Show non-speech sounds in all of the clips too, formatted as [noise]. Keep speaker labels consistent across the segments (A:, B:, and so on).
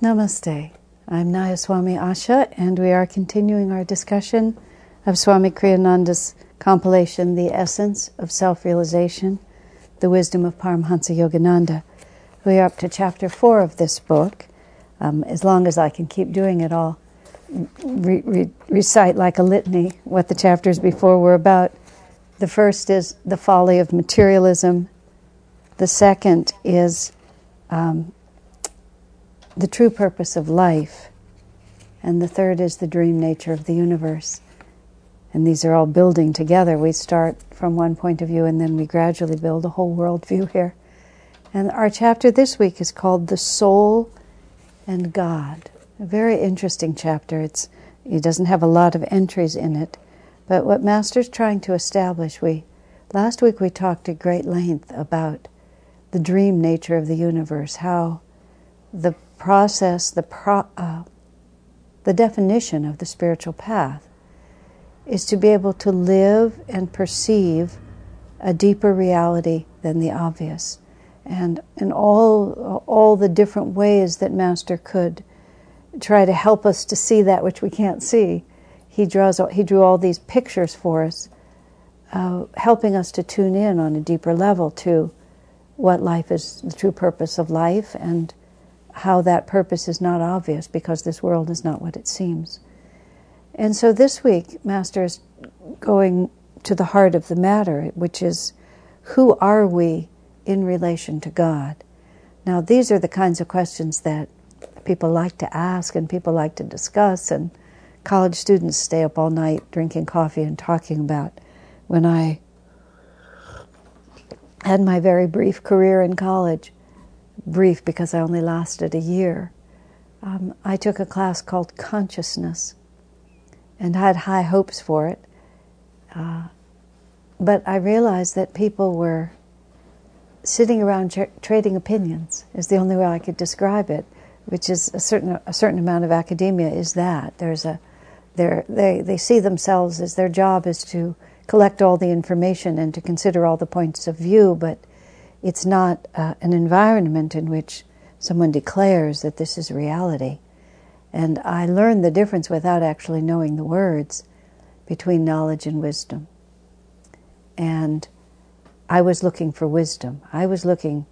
A: Namaste. I'm Nayaswami Asha, and we are continuing our discussion of Swami Kriyananda's compilation, The Essence of Self Realization, The Wisdom of Paramhansa Yogananda. We are up to chapter four of this book. Um, as long as I can keep doing it, I'll re- re- recite like a litany what the chapters before were about. The first is the folly of materialism, the second is um, the true purpose of life. And the third is the dream nature of the universe. And these are all building together. We start from one point of view and then we gradually build a whole worldview here. And our chapter this week is called The Soul and God. A very interesting chapter. It's, it doesn't have a lot of entries in it. But what Master's trying to establish, we last week we talked at great length about the dream nature of the universe, how the process, the, pro, uh, the definition of the spiritual path is to be able to live and perceive a deeper reality than the obvious. And in all, all the different ways that Master could try to help us to see that which we can't see, he, draws, he drew all these pictures for us, uh, helping us to tune in on a deeper level to what life is, the true purpose of life, and how that purpose is not obvious because this world is not what it seems. And so this week, Master is going to the heart of the matter, which is who are we in relation to God? Now, these are the kinds of questions that people like to ask and people like to discuss, and college students stay up all night drinking coffee and talking about. When I had my very brief career in college, brief because I only lasted a year, um, I took a class called Consciousness and had high hopes for it. Uh, but I realized that people were sitting around tra- trading opinions, is the only way I could describe it, which is a certain, a certain amount of academia is that. There's a, they, they see themselves as their job is to collect all the information and to consider all the points of view, but it's not uh, an environment in which someone declares that this is reality. And I learned the difference without actually knowing the words between knowledge and wisdom. And I was looking for wisdom. I was looking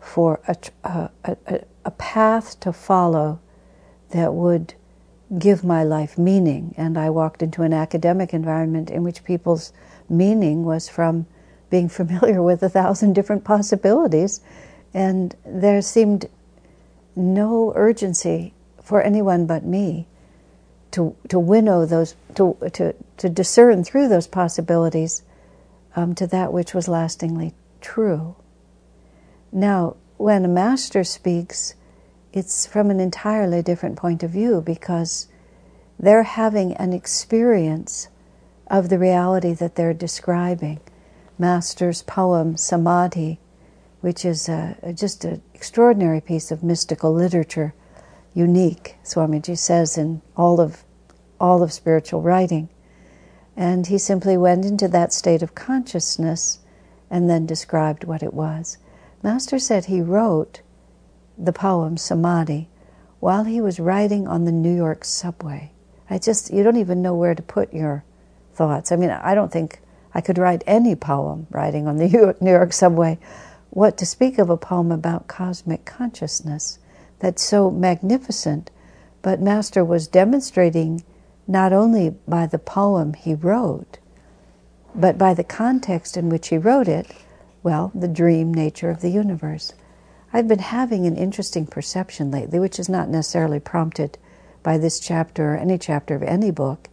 A: for a, a, a, a path to follow that would give my life meaning. And I walked into an academic environment in which people's meaning was from being familiar with a thousand different possibilities, and there seemed no urgency for anyone but me to to winnow those to to to discern through those possibilities um, to that which was lastingly true. Now, when a master speaks, it's from an entirely different point of view because they're having an experience of the reality that they're describing. Master's poem Samadhi, which is a, just an extraordinary piece of mystical literature, unique, Swamiji says in all of all of spiritual writing. And he simply went into that state of consciousness and then described what it was. Master said he wrote the poem Samadhi while he was riding on the New York subway. I just, you don't even know where to put your thoughts. I mean, I don't think I could write any poem riding on the [laughs] New York subway. What to speak of a poem about cosmic consciousness that's so magnificent? But Master was demonstrating not only by the poem he wrote, but by the context in which he wrote it, well, the dream nature of the universe. I've been having an interesting perception lately, which is not necessarily prompted by this chapter or any chapter of any book.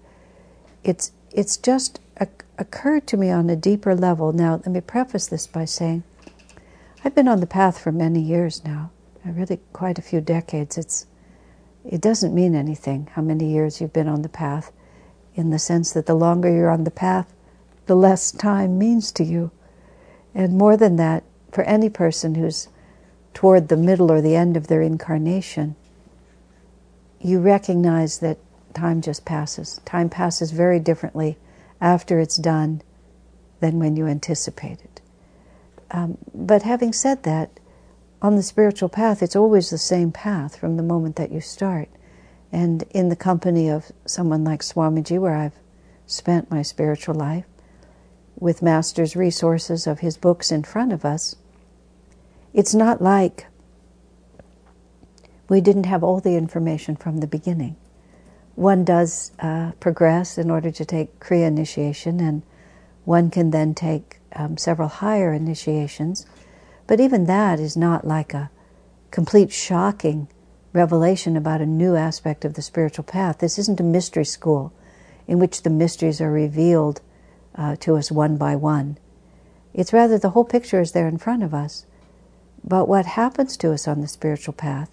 A: It's, it's just occurred to me on a deeper level. Now, let me preface this by saying I've been on the path for many years now, uh, really quite a few decades. It's, it doesn't mean anything how many years you've been on the path, in the sense that the longer you're on the path, the less time means to you. And more than that, for any person who's toward the middle or the end of their incarnation, you recognize that time just passes. Time passes very differently after it's done than when you anticipate it. Um, but having said that, on the spiritual path, it's always the same path from the moment that you start. And in the company of someone like Swamiji, where I've spent my spiritual life, with Master's resources of his books in front of us, it's not like we didn't have all the information from the beginning. One does uh, progress in order to take Kriya initiation, and one can then take um, several higher initiations. But even that is not like a complete shocking revelation about a new aspect of the spiritual path. This isn't a mystery school in which the mysteries are revealed uh, to us one by one. It's rather the whole picture is there in front of us. But what happens to us on the spiritual path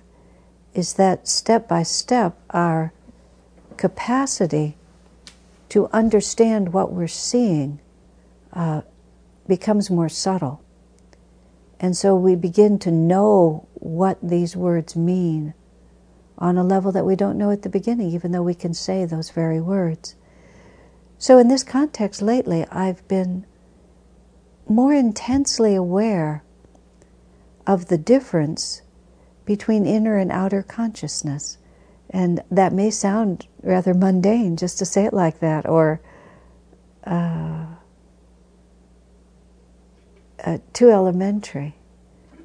A: is that step by step, our capacity to understand what we're seeing uh, becomes more subtle. And so we begin to know what these words mean on a level that we don't know at the beginning, even though we can say those very words. So, in this context lately, I've been more intensely aware of the difference between inner and outer consciousness. And that may sound rather mundane just to say it like that, or uh, uh, too elementary.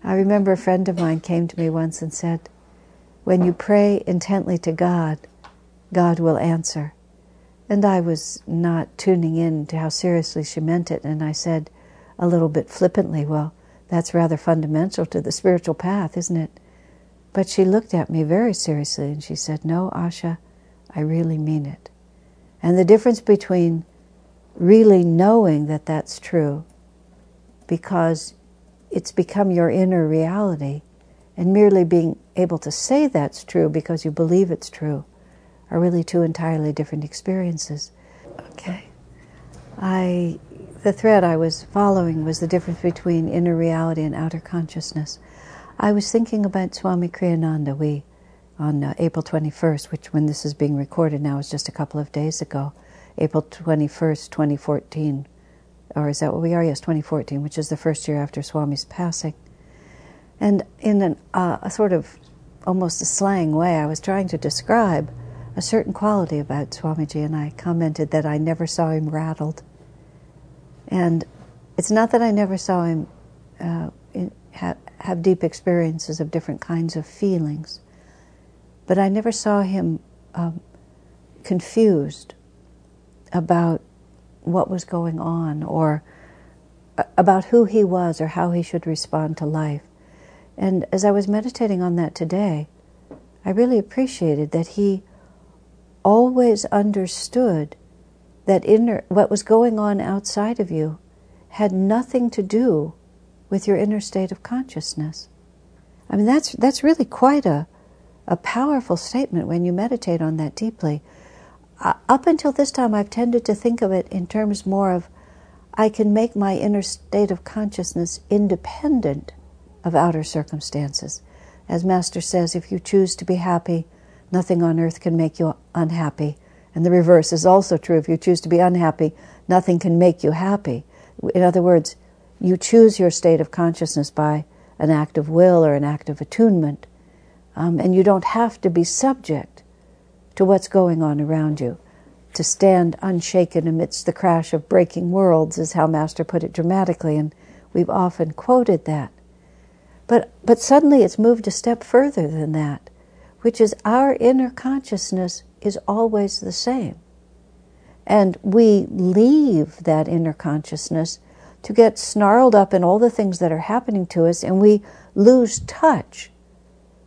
A: I remember a friend of mine came to me once and said, When you pray intently to God, God will answer. And I was not tuning in to how seriously she meant it, and I said a little bit flippantly, Well, that's rather fundamental to the spiritual path, isn't it? But she looked at me very seriously and she said, No, Asha, I really mean it. And the difference between really knowing that that's true, because it's become your inner reality, and merely being able to say that's true because you believe it's true are really two entirely different experiences. Okay. I the thread I was following was the difference between inner reality and outer consciousness. I was thinking about Swami Kriyananda. We on uh, April 21st, which when this is being recorded now is just a couple of days ago, April 21st, 2014, or is that what we are? Yes, 2014, which is the first year after Swami's passing. And in an, uh, a sort of almost a slang way, I was trying to describe a certain quality about Swamiji, and I commented that I never saw him rattled. And it's not that I never saw him uh, in, ha, have deep experiences of different kinds of feelings, but I never saw him um, confused about what was going on or uh, about who he was or how he should respond to life. And as I was meditating on that today, I really appreciated that he always understood that inner, what was going on outside of you had nothing to do with your inner state of consciousness. I mean, that's, that's really quite a, a powerful statement when you meditate on that deeply. Uh, up until this time, I've tended to think of it in terms more of I can make my inner state of consciousness independent of outer circumstances. As Master says, if you choose to be happy, nothing on earth can make you unhappy. And the reverse is also true. If you choose to be unhappy, nothing can make you happy. In other words, you choose your state of consciousness by an act of will or an act of attunement. Um, and you don't have to be subject to what's going on around you. To stand unshaken amidst the crash of breaking worlds is how Master put it dramatically, and we've often quoted that. But, but suddenly it's moved a step further than that which is our inner consciousness is always the same. And we leave that inner consciousness to get snarled up in all the things that are happening to us, and we lose touch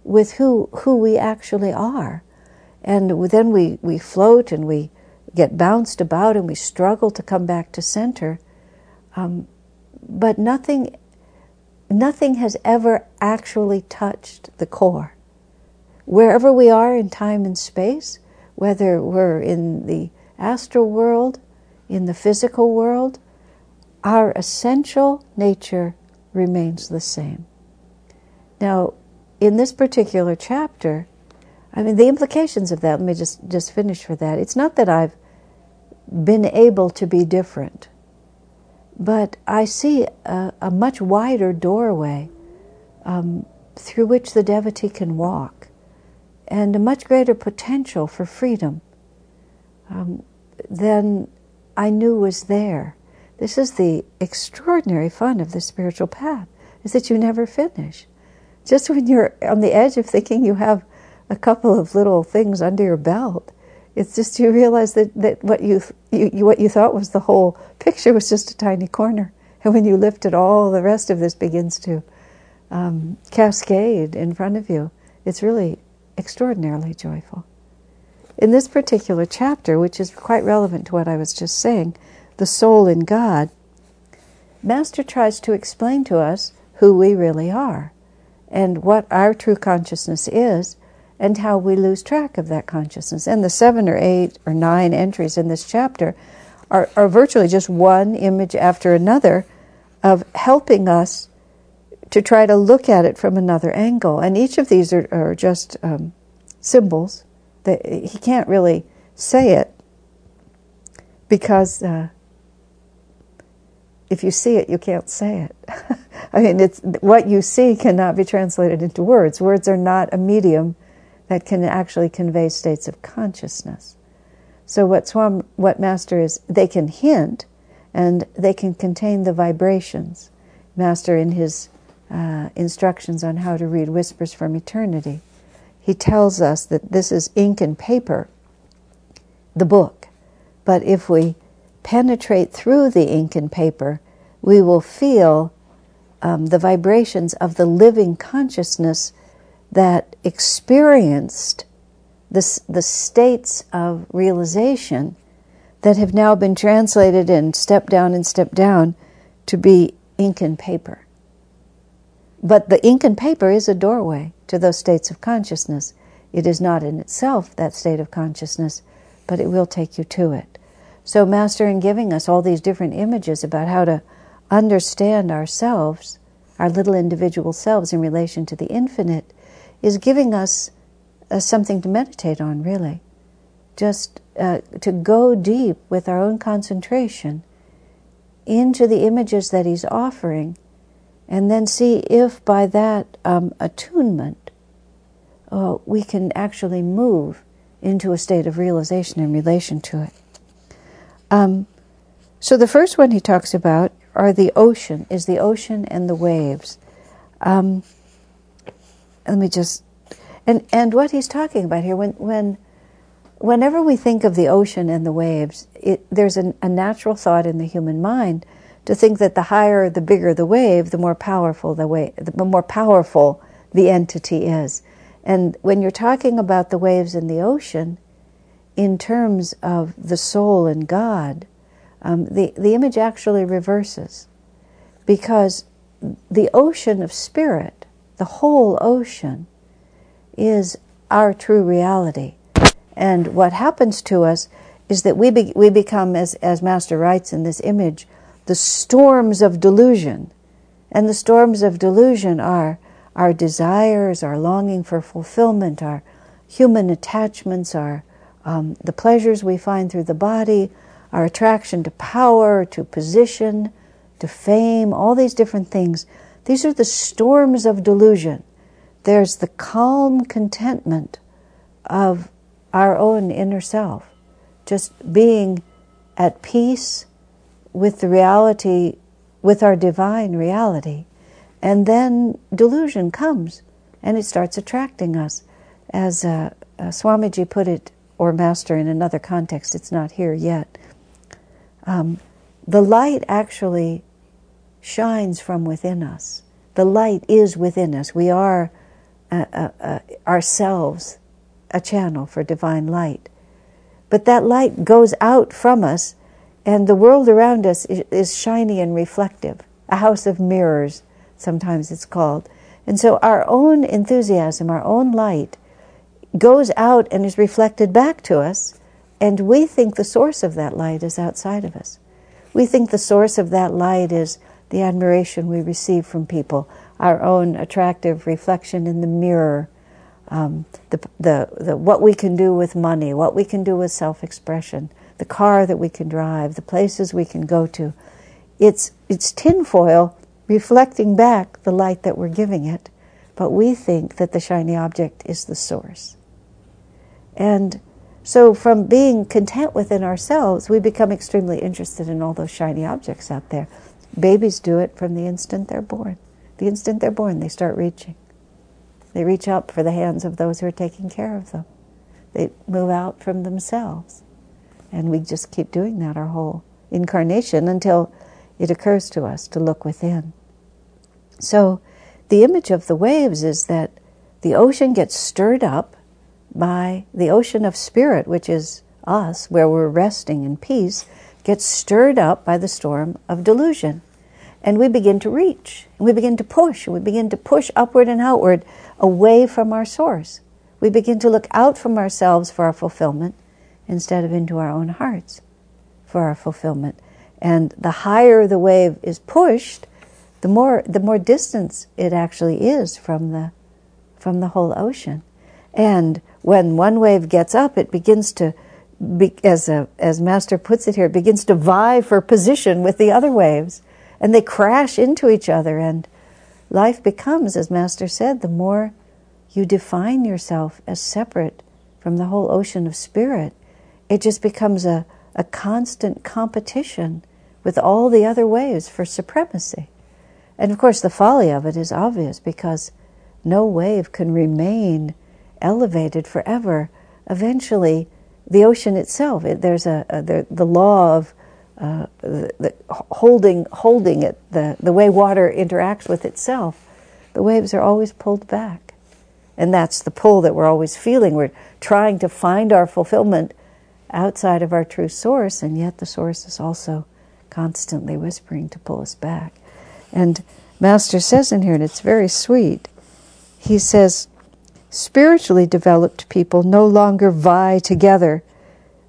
A: with who, who we actually are. And then we, we float and we get bounced about and we struggle to come back to center. Um, but nothing, nothing has ever actually touched the core wherever we are in time and space, whether we're in the astral world, in the physical world, our essential nature remains the same. Now, in this particular chapter, I mean, the implications of that, let me just, just finish for that. It's not that I've been able to be different, but I see a, a much wider doorway um, through which the devotee can walk, and a much greater potential for freedom um, than I knew was there. This is the extraordinary fun of the spiritual path, is that you never finish. Just when you're on the edge of thinking you have a couple of little things under your belt, it's just you realize that, that what you, you what you thought was the whole picture was just a tiny corner. And when you lift it, all the rest of this begins to um, cascade in front of you. It's really extraordinarily joyful. In this particular chapter, which is quite relevant to what I was just saying, the soul in God, Master tries to explain to us who we really are and what our true consciousness is and how we lose track of that consciousness. And the seven or eight or nine entries in this chapter are, are virtually just one image after another of helping us to try to look at it from another angle. And each of these are, are just um, symbols. That he can't really say it because uh, if you see it, you can't say it. [laughs] I mean, it's what you see cannot be translated into words. Words are not a medium that can actually convey states of consciousness. So what Swam, what Master is, they can hint, and they can contain the vibrations. Master, in his uh, instructions on how to read Whispers from Eternity, he tells us that this is ink and paper, the book. But if we penetrate through the ink and paper, we will feel um, the vibrations of the living consciousness that experienced the, the states of realization that have now been translated and step down and step down to be ink and paper. But the ink and paper is a doorway to those states of consciousness. It is not in itself that state of consciousness, but it will take you to it. So, Master, in giving us all these different images about how to understand ourselves, our little individual selves in relation to the infinite, is giving us uh, something to meditate on, really. Just uh, to go deep with our own concentration into the images that He's offering, and then see if by that um, attunement uh, we can actually move into a state of realization in relation to it. Um, so the first one he talks about are the ocean, is the ocean and the waves. Um, let me just and and what he's talking about here when when whenever we think of the ocean and the waves it, there's an, a natural thought in the human mind to think that the higher the bigger the wave the more powerful the way the more powerful the entity is and when you're talking about the waves in the ocean in terms of the soul and God um, the, the image actually reverses because the ocean of spirit the whole ocean is our true reality. And what happens to us is that we, be, we become, as, as Master writes in this image, the storms of delusion. And the storms of delusion are our desires, our longing for fulfillment, our human attachments, our um, the pleasures we find through the body, our attraction to power, to position, to fame, all these different things these are the storms of delusion. There's the calm contentment of our own inner self, just being at peace with the reality, with our divine reality. And then delusion comes and it starts attracting us. As uh, uh, Swamiji put it, or Master in another context, it's not here yet. Um, the light actually shines from within us. The light is within us. We are uh, uh, uh, ourselves a channel for divine light. But that light goes out from us, and the world around us is, is shiny and reflective. A house of mirrors, sometimes it's called. And so our own enthusiasm, our own light, goes out and is reflected back to us, and we think the source of that light is outside of us. We think the source of that light is the admiration we receive from people, our own attractive reflection in the mirror, um, the, the, the, what we can do with money, what we can do with self expression, the car that we can drive, the places we can go to. It's, it's tinfoil reflecting back the light that we're giving it, but we think that the shiny object is the source. And so, from being content within ourselves, we become extremely interested in all those shiny objects out there. Babies do it from the instant they're born. The instant they're born, they start reaching. They reach up for the hands of those who are taking care of them. They move out from themselves. And we just keep doing that our whole incarnation until it occurs to us to look within. So, the image of the waves is that the ocean gets stirred up by the ocean of spirit, which is us, where we're resting in peace, gets stirred up by the storm of delusion. And we begin to reach, and we begin to push, and we begin to push upward and outward away from our source. We begin to look out from ourselves for our fulfillment instead of into our own hearts for our fulfillment. And the higher the wave is pushed, the more the more distance it actually is from the from the whole ocean. And when one wave gets up, it begins to, be, as a, as Master puts it here, it begins to vie for position with the other waves, and they crash into each other. And life becomes, as Master said, the more you define yourself as separate from the whole ocean of spirit, it just becomes a, a constant competition with all the other waves for supremacy. And of course, the folly of it is obvious because no wave can remain elevated forever. Eventually, the ocean itself, it, there's a, a the, the, law of uh, the, the holding holding it, the, the way water interacts with itself. The waves are always pulled back. And that's the pull that we're always feeling. We're trying to find our fulfillment outside of our true source, and yet the source is also constantly whispering to pull us back. And Master says in here, and it's very sweet, he says, spiritually developed people no longer vie together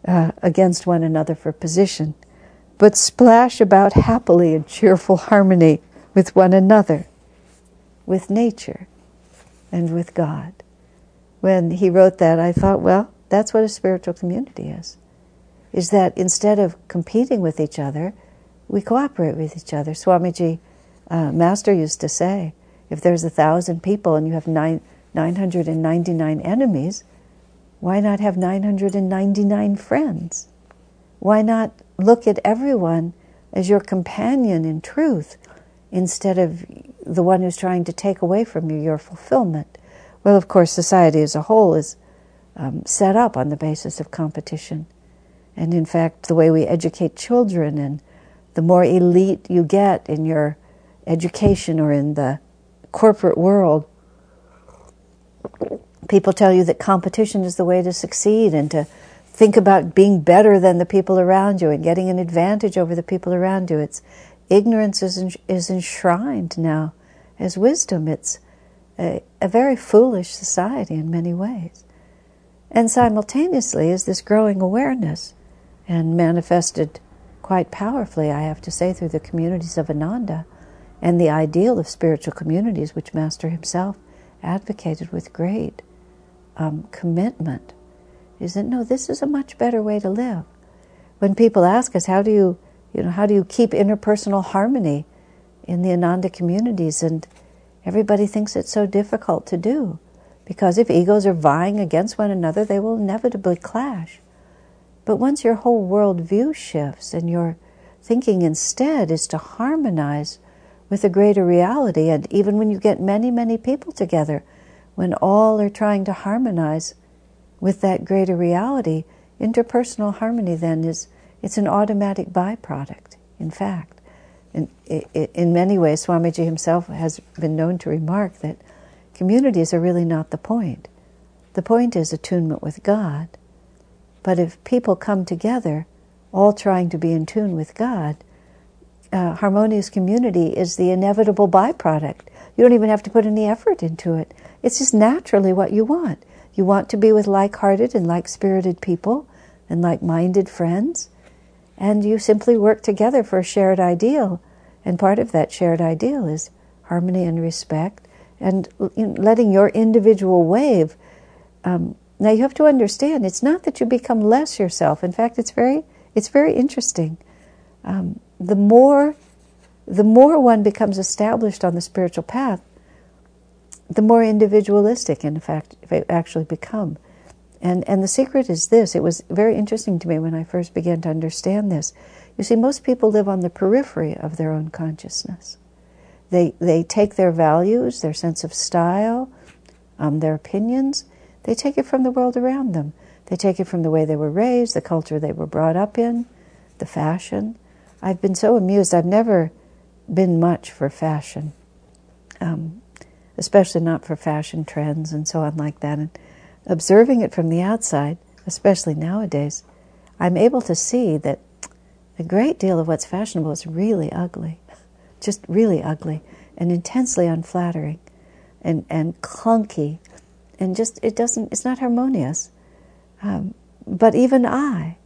A: uh, against one another for position, but splash about happily in cheerful harmony with one another, with nature, and with God. When he wrote that, I thought, well, that's what a spiritual community is. Is that instead of competing with each other, we cooperate with each other. Swamiji, uh, Master used to say, if there's a thousand people and you have nine, 999 enemies, why not have 999 friends? Why not look at everyone as your companion in truth instead of the one who's trying to take away from you your fulfillment? Well, of course, society as a whole is um, set up on the basis of competition. And in fact, the way we educate children, and the more elite you get in your education or in the corporate world, people tell you that competition is the way to succeed and to think about being better than the people around you and getting an advantage over the people around you. It's ignorance is, is enshrined now as wisdom. It's a, a very foolish society in many ways. And simultaneously is this growing awareness and manifested quite powerfully, I have to say, through the communities of Ananda and the ideal of spiritual communities, which Master himself advocated with great um, commitment, is that no, this is a much better way to live. When people ask us, how do you, you know, how do you keep interpersonal harmony in the Ananda communities? And everybody thinks it's so difficult to do. Because if egos are vying against one another, they will inevitably clash. But once your whole world view shifts and your thinking instead is to harmonize with a greater reality, and even when you get many, many people together, when all are trying to harmonize with that greater reality, interpersonal harmony then is it's an automatic byproduct, in fact. In, in many ways, Swamiji himself has been known to remark that Communities are really not the point. The point is attunement with God. But if people come together, all trying to be in tune with God, uh, harmonious community is the inevitable byproduct. You don't even have to put any effort into it. It's just naturally what you want. You want to be with like hearted and like spirited people and like minded friends, and you simply work together for a shared ideal. And part of that shared ideal is harmony and respect and letting your individual wave. Um, now you have to understand, it's not that you become less yourself. In fact, it's very, it's very interesting. Um, the more, the more one becomes established on the spiritual path, the more individualistic, in fact, they actually become. And, and the secret is this it was very interesting to me when I first began to understand this. You see, most people live on the periphery of their own consciousness. They, they take their values, their sense of style, um, their opinions, they take it from the world around them. They take it from the way they were raised, the culture they were brought up in, the fashion. I've been so amused. I've never been much for fashion, um, especially not for fashion trends and so on like that. And observing it from the outside, especially nowadays, I'm able to see that a great deal of what's fashionable is really ugly, [laughs] just really ugly and intensely unflattering and, and clunky and just it doesn't it's not harmonious. Um, but even i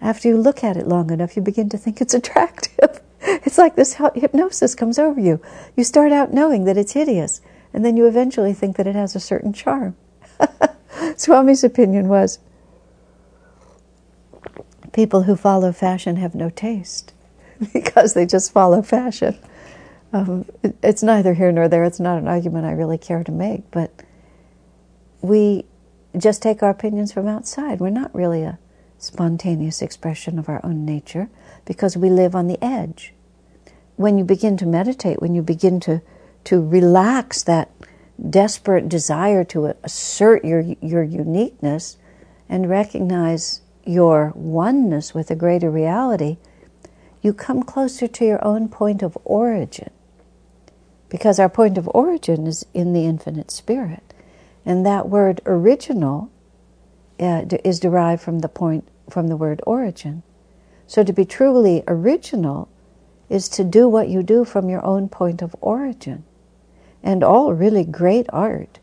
A: after you look at it long enough you begin to think it's [laughs] attractive. It's like this hypnosis comes over you. You start out knowing that it's hideous and then you eventually think that it has a certain charm [laughs] swami's opinion was people who follow fashion have no taste [laughs] because they just follow fashion um, it, it's neither here nor there it's not an argument i really care to make but we just take our opinions from outside. We're not really a spontaneous expression of our own nature because we live on the edge. When you begin to meditate, when you begin to, to relax that desperate desire to assert your, your uniqueness and recognize your oneness with a greater reality, you come closer to your own point of origin. Because our point of origin is in the infinite spirit. And that word original uh, is derived from the point from the word origin. So to be truly original is to do what you do from your own point of origin. And all really great art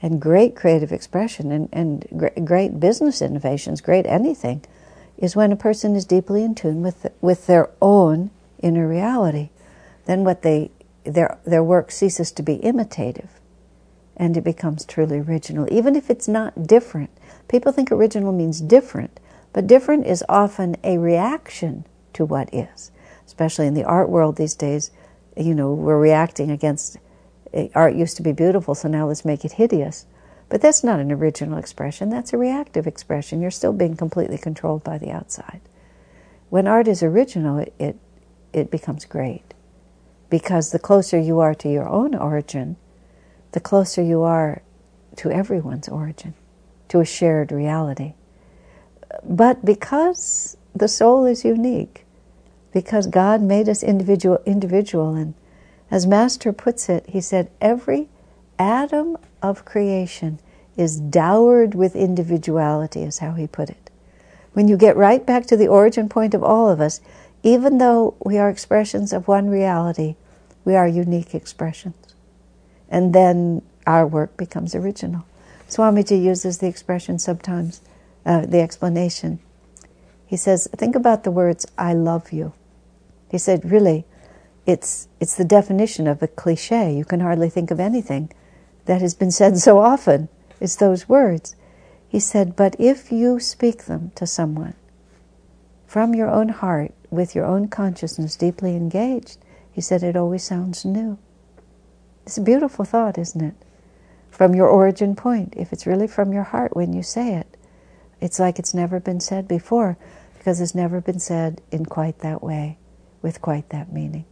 A: and great creative expression and, and great business innovations, great anything, is when a person is deeply in tune with, with their own inner reality. Then what they, their, their work ceases to be imitative and it becomes truly original, even if it's not different. People think original means different, but different is often a reaction to what is. Especially in the art world these days, you know, we're reacting against art used to be beautiful, so now let's make it hideous. But that's not an original expression, that's a reactive expression. You're still being completely controlled by the outside. When art is original, it, it, it becomes great. Because the closer you are to your own origin, the closer you are to everyone's origin, to a shared reality. But because the soul is unique, because God made us individual, individual, and as Master puts it, he said, every atom of creation is dowered with individuality, is how he put it. When you get right back to the origin point of all of us, even though we are expressions of one reality, we are unique expressions and then our work becomes original. Swamiji uses the expression sometimes, uh, the explanation. He says, think about the words, I love you. He said, really, it's, it's the definition of a cliche. You can hardly think of anything that has been said [laughs] so often. It's those words. He said, but if you speak them to someone from your own heart, with your own consciousness deeply engaged, he said, it always sounds new. It's a beautiful thought, isn't it? From your origin point, if it's really from your heart when you say it, it's like it's never been said before because it's never been said in quite that way, with quite that meaning.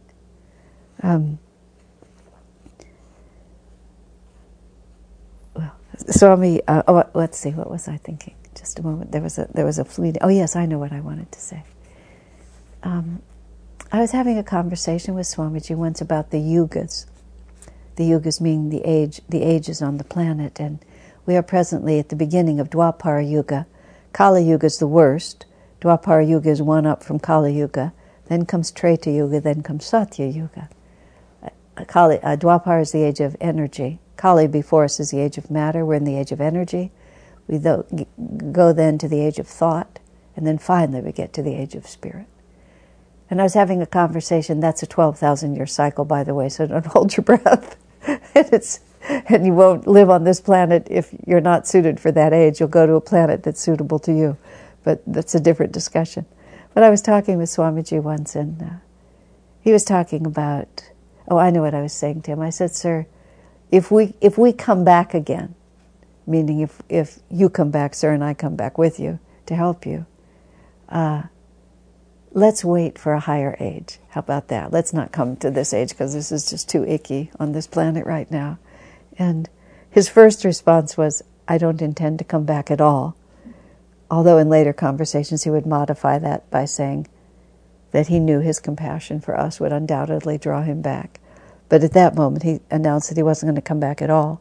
A: Um, well, Swami, uh, oh, let's see, what was I thinking? Just a moment. There was a there was a fleeting. Oh yes, I know what I wanted to say. Um, I was having a conversation with Swamiji once about the yugas, the yugas meaning the age, the ages on the planet, and we are presently at the beginning of Dwapara Yuga. Kali Yuga is the worst. Dwapara Yuga is one up from Kali Yuga. Then comes Treta Yuga. Then comes Satya Yuga. Kali, uh, Dwapara is the age of energy. Kali before us is the age of matter. We're in the age of energy. We go then to the age of thought, and then finally we get to the age of spirit. And I was having a conversation. That's a 12,000 year cycle, by the way, so don't [laughs] hold your breath. and it's and you won't live on this planet if you're not suited for that age. You'll go to a planet that's suitable to you, but that's a different discussion. But I was talking with Swamiji once, and uh, he was talking about. Oh, I know what I was saying to him. I said, "Sir, if we if we come back again, meaning if if you come back, sir, and I come back with you to help you, uh, let's wait for a higher age. How about that? Let's not come to this age because this is just too icky on this planet right now. And his first response was, I don't intend to come back at all. Although in later conversations he would modify that by saying that he knew his compassion for us would undoubtedly draw him back. But at that moment he announced that he wasn't going to come back at all.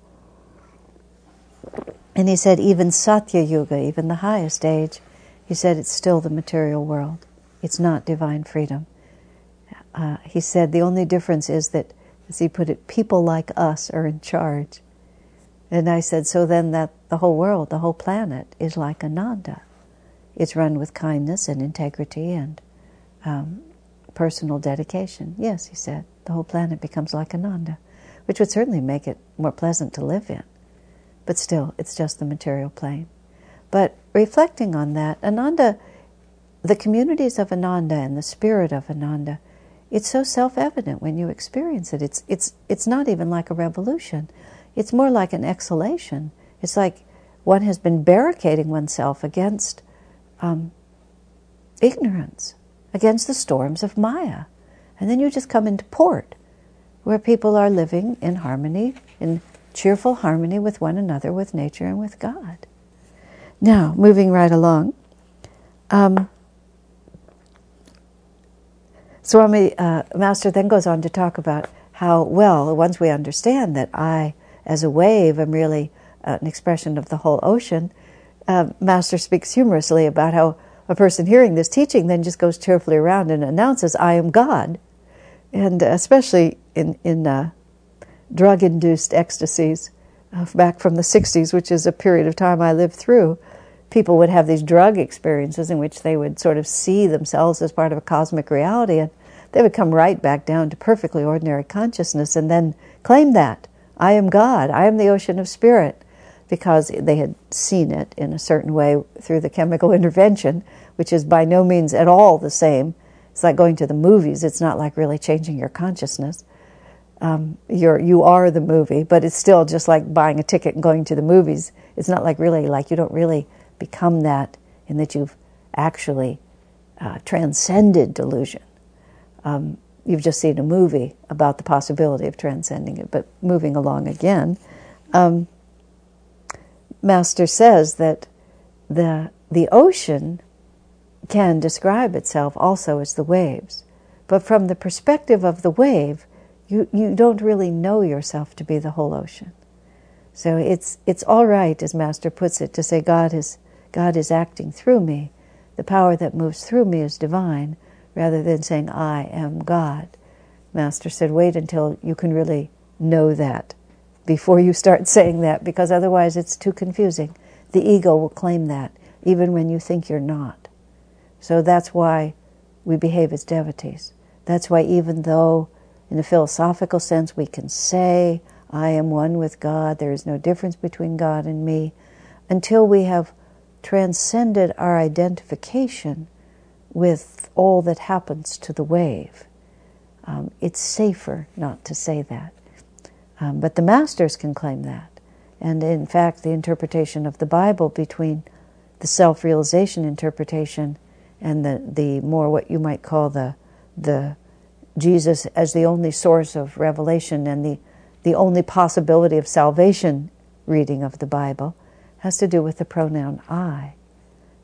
A: And he said, even Satya Yuga, even the highest age, he said it's still the material world. It's not divine freedom. Uh, he said the only difference is that, as he put it, people like us are in charge. And I said, so then that the whole world, the whole planet, is like Ananda. It's run with kindness and integrity and um, personal dedication. Yes, he said, the whole planet becomes like Ananda, which would certainly make it more pleasant to live in. But still, it's just the material plane. But reflecting on that, Ananda, the communities of Ananda and the spirit of Ananda, it's so self-evident when you experience it. It's it's it's not even like a revolution. It's more like an exhalation. It's like one has been barricading oneself against um, ignorance, against the storms of Maya. And then you just come into port where people are living in harmony, in cheerful harmony with one another, with nature, and with God. Now, moving right along. Um, Swami uh, Master then goes on to talk about how, well, once we understand that I as a wave am really uh, an expression of the whole ocean, uh, Master speaks humorously about how a person hearing this teaching then just goes cheerfully around and announces, I am God. And especially in, in uh, drug induced ecstasies uh, back from the 60s, which is a period of time I lived through, people would have these drug experiences in which they would sort of see themselves as part of a cosmic reality and they would come right back down to perfectly ordinary consciousness and then claim that. I am God. I am the ocean of spirit. Because they had seen it in a certain way through the chemical [laughs] intervention, which is by no means at all the same. It's like going to the movies. It's not like really changing your consciousness. Um, you're, you are the movie, but it's still just like buying a ticket and going to the movies. It's not like really, like you don't really become that in that you've actually uh, transcended delusion. Um, you've just seen a movie about the possibility of transcending it. But moving along again, um, Master says that the the ocean can describe itself also as the waves, but from the perspective of the wave, you, you don't really know yourself to be the whole ocean. So it's it's all right, as Master puts it, to say God is God is acting through me. The power that moves through me is divine, rather than saying, I am God. Master said, wait until you can really know that before you start [laughs] saying that, because otherwise it's too confusing. The ego will claim that, even when you think you're not. So that's why we behave as devotees. That's why, even though, in a philosophical sense, we can say, I am one with God, there is no difference between God and me, until we have transcended our identification with all that happens to the wave. Um, it's safer not to say that. Um, but the masters can claim that. And in fact, the interpretation of the Bible between the self realization interpretation and the, the more what you might call the, the Jesus as the only source of revelation and the, the only possibility of salvation reading of the Bible has to do with the pronoun I.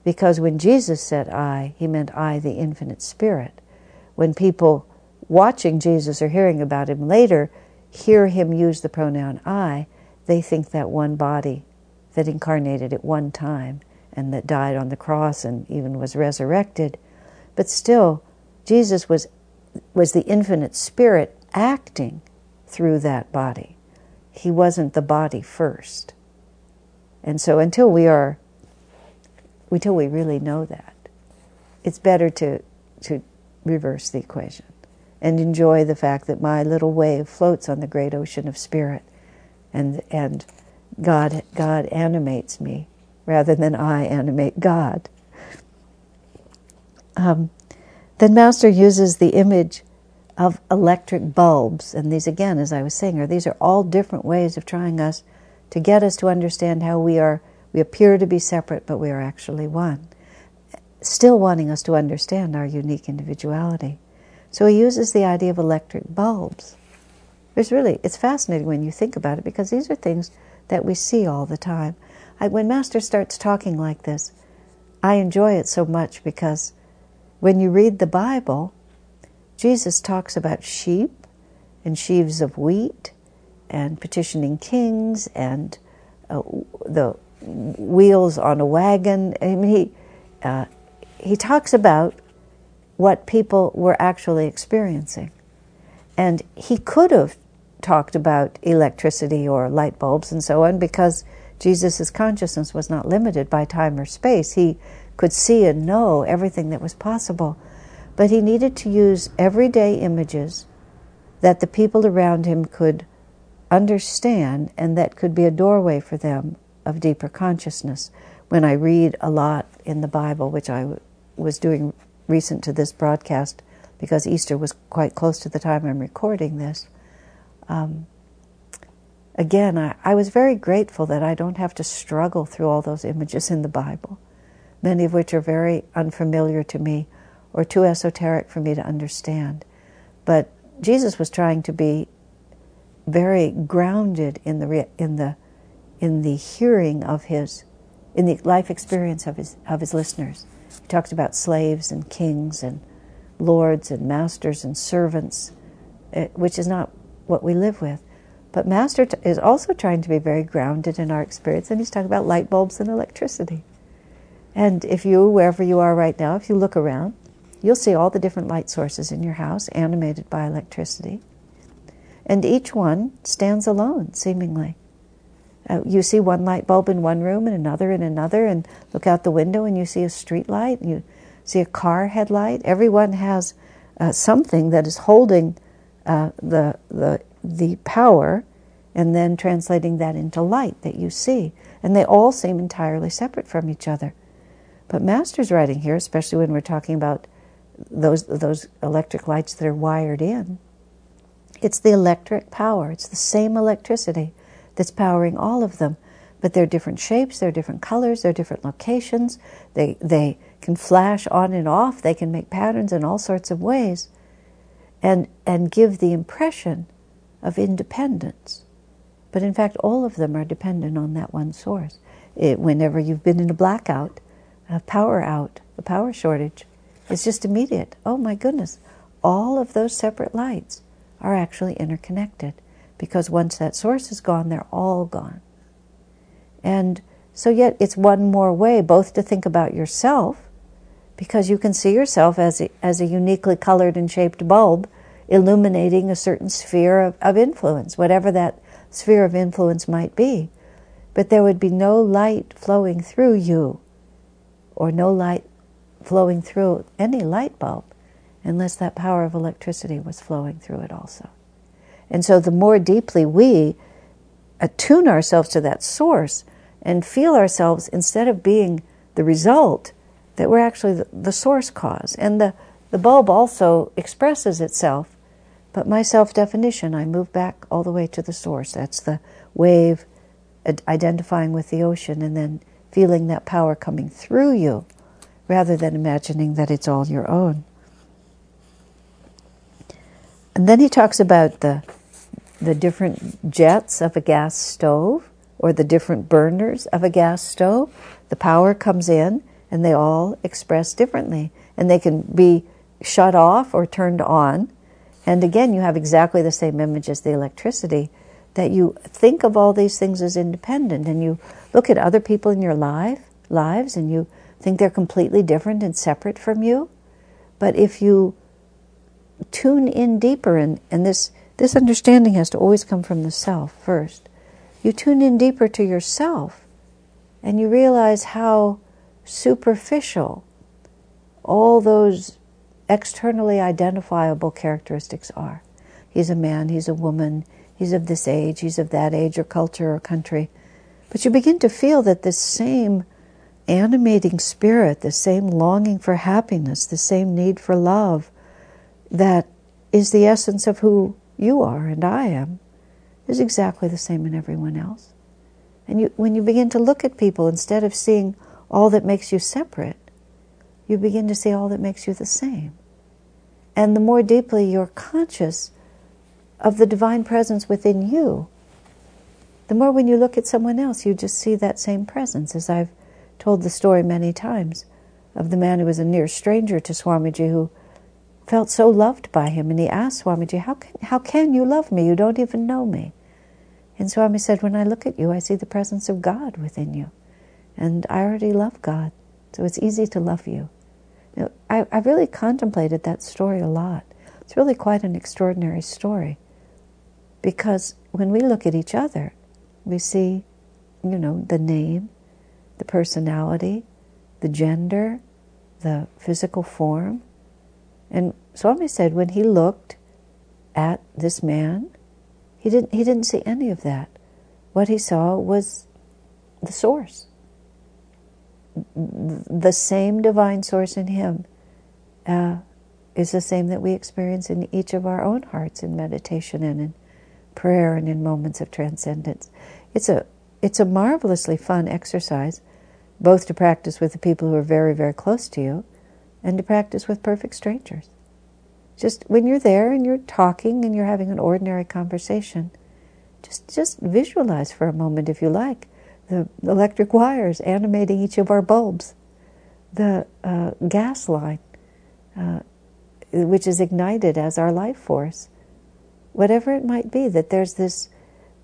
A: Because when Jesus said I, he meant I, the infinite spirit. When people watching Jesus or hearing about him later hear him use the pronoun I, they think that one body that incarnated at one time and that died on the cross and even was resurrected. But still, Jesus was, was the infinite spirit acting through that body. He wasn't the body first. And so until we are until we really know that. It's better to, to reverse the equation and enjoy the fact that my little wave floats on the great ocean of spirit and, and God, God animates me rather than I animate God. Um, then Master uses the image of electric bulbs. And these, again, as I was saying, are these are all different ways of trying us to get us to understand how we are. We appear to be separate, but we are actually one. Still wanting us to understand our unique individuality. So he uses the idea of electric bulbs. There's really, it's fascinating when you think about it because these are things that we see all the time. I, when Master starts talking like this, I enjoy it so much because when you read the Bible, Jesus talks about sheep and sheaves of wheat and petitioning kings and uh, the wheels on a wagon. I mean, he, uh, he talks about what people were actually experiencing. And he could have talked about electricity or light bulbs and so on because Jesus' consciousness was not limited by time or space. He could see and know everything that was possible. But he needed to use everyday images that the people around him could understand and that could be a doorway for them of deeper consciousness. When I read a lot in the Bible, which I was doing recent to this broadcast because Easter was quite close to the time I'm recording this, um, again, I, I was very grateful that I don't have to struggle through all those images in the Bible, many of which are very unfamiliar to me or too esoteric for me to understand. But Jesus was trying to be very grounded in the in the in the hearing of his in the life experience of his of his listeners. He talks about slaves and kings and lords and masters and servants, eh, which is not what we live with. But Master is also trying to be very grounded in our experience, and he's talking about light bulbs and electricity. And if you, wherever you are right now, if you look around, you'll see all the different light sources in your house animated by electricity. And each one stands alone, seemingly. Uh, you see one light bulb in one room and another in another, and look out the window and you see a street light, and you see a car headlight. Everyone has uh, something that is holding uh, the, the, the power and then translating that into light that you see. And they all seem entirely separate from each other. But Master's writing here, especially when we're talking about those, those electric lights that are wired in, it's the electric power. It's the same electricity that's powering all of them. But they're different shapes, they're different colors, they're different locations. They, they can flash on and off, they can make patterns in all sorts of ways and, and give the impression of independence. But in fact, all of them are dependent on that one source. It, whenever you've been in a blackout, a power out, a power shortage, it's just immediate. Oh my goodness, all of those separate lights are actually interconnected because once that source is gone, they're all gone. And so, yet, it's one more way both to think about yourself because you can see yourself as a, as a uniquely colored and shaped bulb illuminating a certain sphere of, of influence, whatever that sphere of influence might be. But there would be no light flowing through you or no light flowing through any light bulb unless that power of electricity was flowing through it also. And so the more deeply we attune ourselves to that source and feel ourselves, instead of being the result, that we're actually the, the source cause. And the, the bulb also expresses itself, but my self definition, I move back all the way to the source. That's the wave identifying with the ocean and then feeling that power coming through you rather than imagining that it's all your own. And then he talks about the, the different jets of a gas stove or the different burners of a gas stove. The power comes in and they all express differently. And they can be shut off or turned on. And again, you have exactly the same image as the electricity that you think of all these things as independent and you look at other people in your life, lives and you think they're completely different and separate from you. But if you tune in deeper, and, and this, this understanding has to always come from the self first, you tune in deeper to yourself and you realize how superficial all those externally identifiable characteristics are. He's a man, he's a woman, he's of this age, he's of that age or culture or country. But you begin to feel that this same animating spirit, the same longing for happiness, the same need for love that is the essence of who you are and I am, is exactly the same in everyone else. And you, when you begin to look at people, instead of seeing all that makes you separate, you begin to see all that makes you the same. And the more deeply you're conscious of the divine presence within you, the more when you look at someone else, you just see that same presence. As I've told the story many times of the man who was a near stranger to Swamiji who felt so loved by him. And he asked Swamiji, how can, how can you love me? You don't even know me. And Swami said, When I look at you, I see the presence of God within you. And I already love God, so it's easy to love you. Now, I, I really contemplated that story a lot. It's really quite an extraordinary story. Because when we look at each other, we see, you know, the name, the personality, the gender, the physical form. And Swami said when he looked at this man, he didn't, he didn't see any of that. What he saw was the source. The same divine source in him uh, is the same that we experience in each of our own hearts in meditation and in prayer and in moments of transcendence. It's a it's a marvelously fun exercise, both to practice with the people who are very, very close to you and to practice with perfect strangers. Just when you're there and you're talking and you're having an ordinary conversation, just just visualize for a moment, if you like, the electric wires animating each of our bulbs, the uh, gas line, uh, which is ignited as our life force, whatever it might be, that there's this,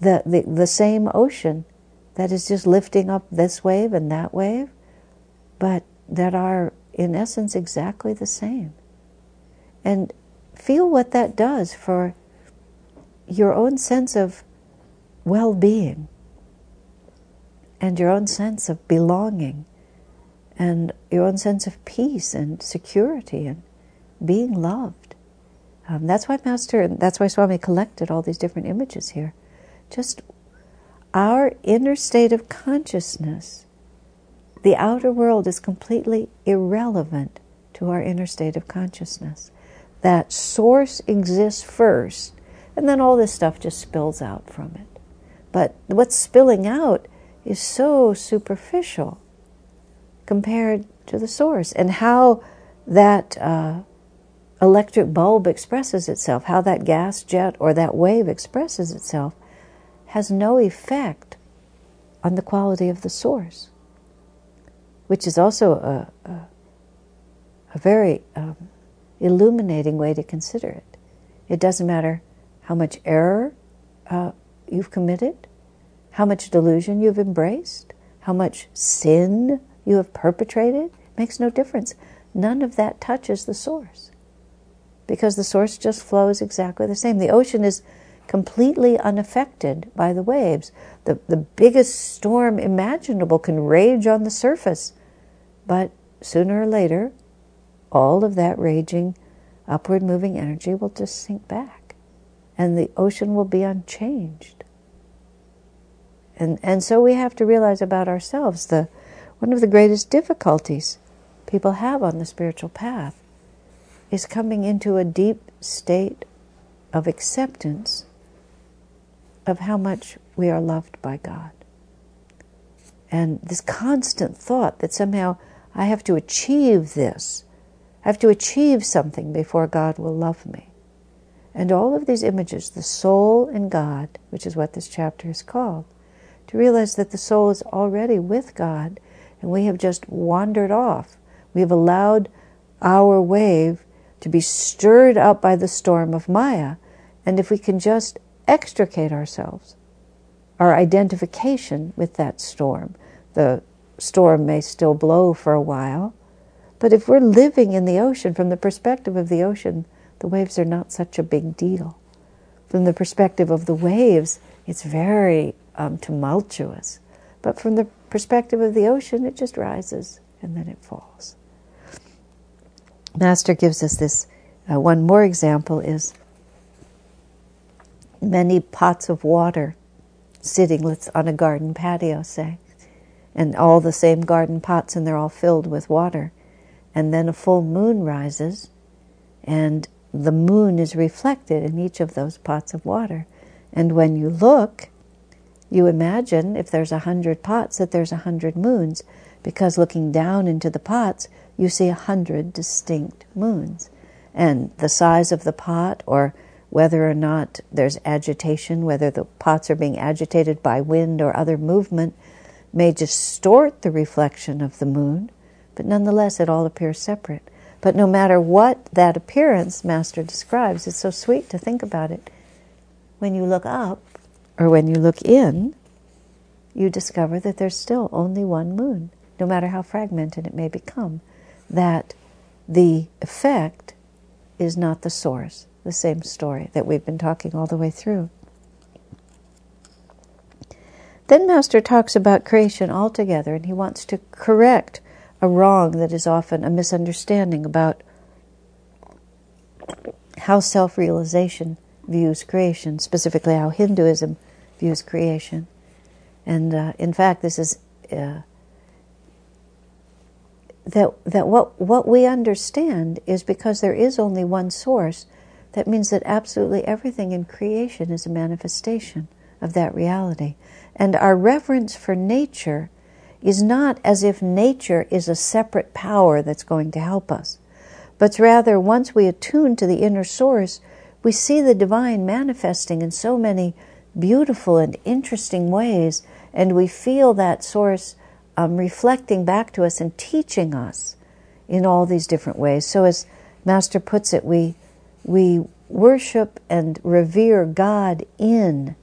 A: the, the, the same ocean that is just lifting up this wave and that wave, but that are, in essence, exactly the same. And feel what that does for your own sense of well being and your own sense of belonging and your own sense of peace and security and being loved. Um, that's why Master, that's why Swami collected all these different images here. Just our inner state of consciousness, the outer world is completely irrelevant to our inner state of consciousness. That source exists first, and then all this stuff just spills out from it. But what's spilling out is so superficial compared to the source, and how that uh, electric bulb expresses itself, how that gas jet or that wave expresses itself, has no effect on the quality of the source, which is also a, a, a very um, illuminating way to consider it. It doesn't matter how much error uh, you've committed, how much delusion you've embraced, how much sin you have perpetrated, It makes no difference. None of that touches the source because the source just flows exactly the same. The ocean is completely unaffected by the waves. The, the biggest storm imaginable can rage on the surface, but sooner or later, all of that raging, upward moving energy will just sink back, and the ocean will be unchanged. And, and so we have to realize about ourselves the one of the greatest difficulties people have on the spiritual path is coming into a deep state of acceptance of how much we are loved by God. And this constant thought that somehow I have to achieve this, I have to achieve something before God will love me. And all of these images, the soul and God, which is what this chapter is called, to realize that the soul is already with God and we have just wandered off. We have allowed our wave to be stirred up by the storm of Maya. And if we can just extricate ourselves, our identification with that storm, the storm may still blow for a while, but if we're living in the ocean, from the perspective of the ocean, the waves are not such a big deal. From the perspective of the waves, it's very um, tumultuous. But from the perspective of the ocean, it just rises and then it falls. Master gives us this uh, one more example is many pots of water sitting on a garden patio, say, and all the same garden pots, and they're all filled with water. And then a full moon rises, and the moon is reflected in each of those pots of water. And when you look, you imagine if there's a hundred pots that there's a hundred moons, because looking down into the pots, you see a hundred distinct moons. And the size of the pot, or whether or not there's agitation, whether the pots are being agitated by wind or other movement, may distort the reflection of the moon, but nonetheless it all appears separate. But no matter what that appearance Master describes, it's so sweet to think about it. When you look up, or when you look in, you discover that there's still only one moon, no matter how fragmented it may become. That the effect is not the source, the same story that we've been talking all the way through. Then Master talks about creation altogether, and he wants to correct a wrong that is often a misunderstanding about how self realization views creation, specifically how Hinduism views creation. And uh, in fact, this is uh, that that what what we understand is because there is only one source. That means that absolutely everything in creation is a manifestation of that reality, and our reverence for nature is not as if nature is a separate power that's going to help us, but rather once we attune to the inner source, we see the divine manifesting in so many beautiful and interesting ways, and we feel that source um, reflecting back to us and teaching us in all these different ways. So, as Master puts it, we we worship and revere God in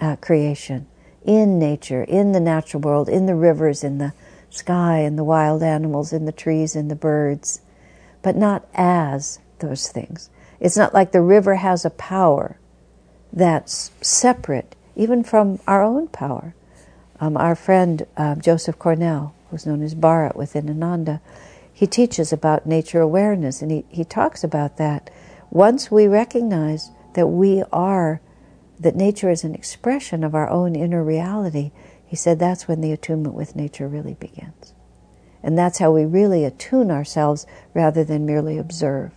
A: uh, creation in nature, in the natural world, in the rivers, in the sky, in the wild animals, in the trees, in the birds, but not as those things. It's not like the river has a power that's separate even from our own power. Um, our friend uh, Joseph Cornell, who's known as Bharat within Ananda, he teaches about nature awareness, and he, he talks about that. Once we recognize that we are that nature is an expression of our own inner reality, he said that's when the attunement with nature really begins. And that's how we really attune ourselves rather than merely observe.